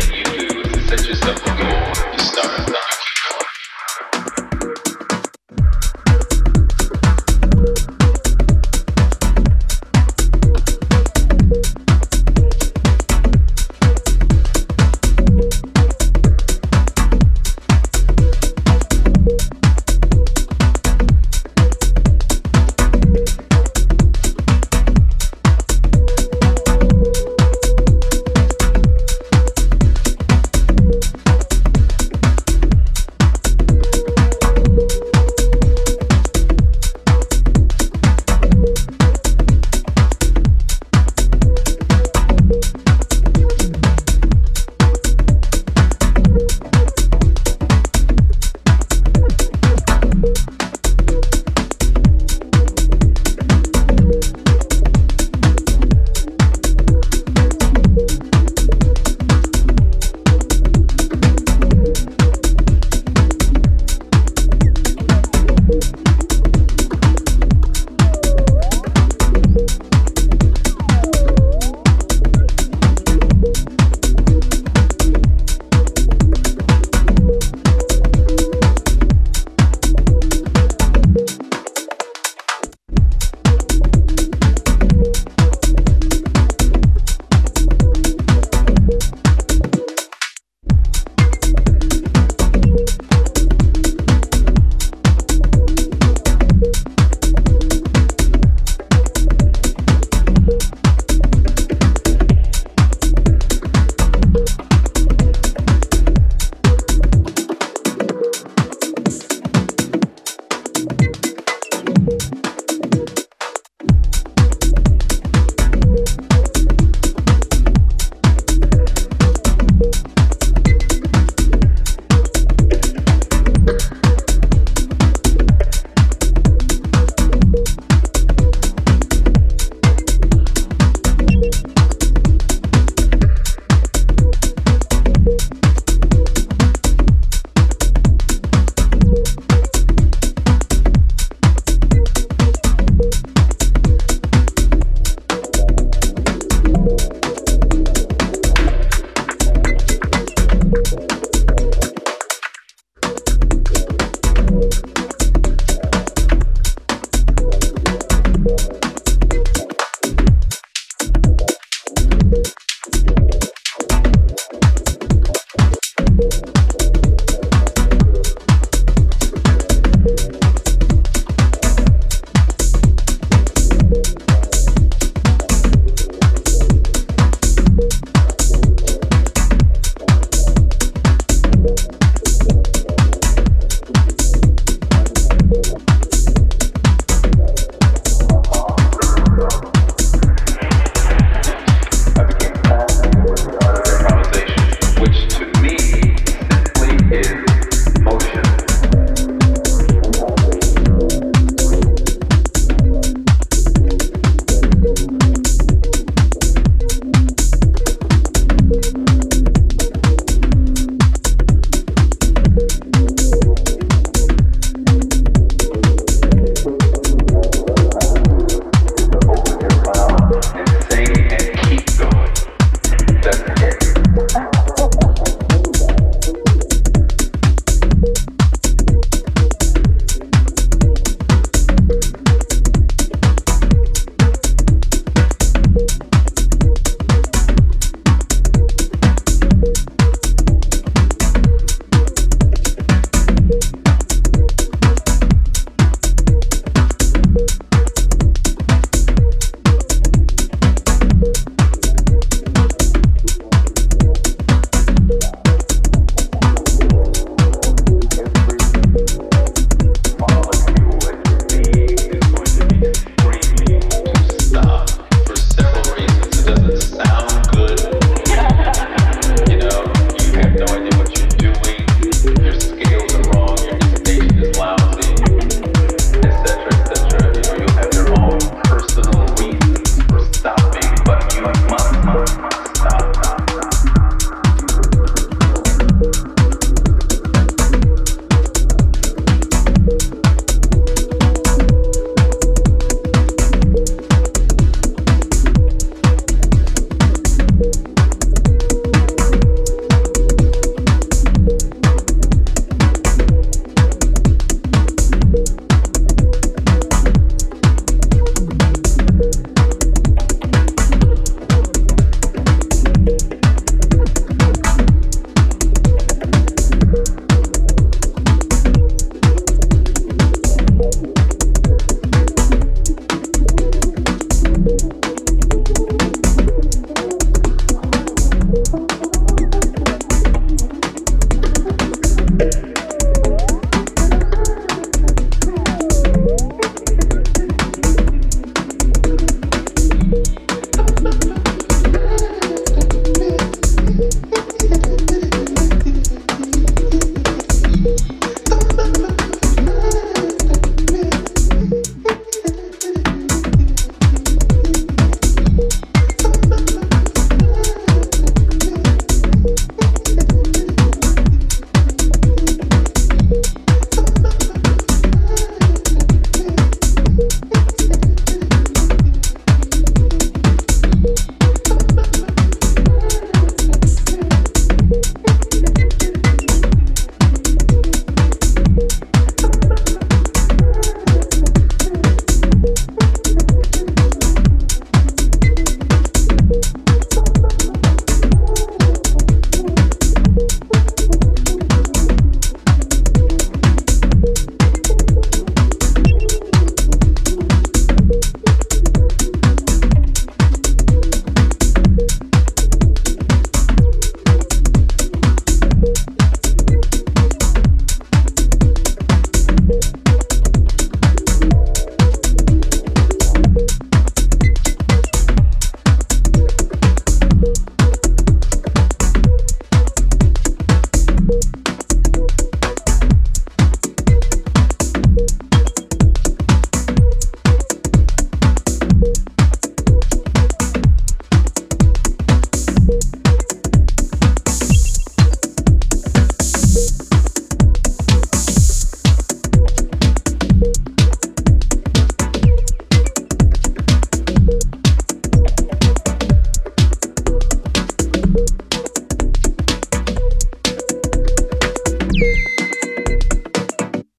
thing you do is to set yourself a goal. You start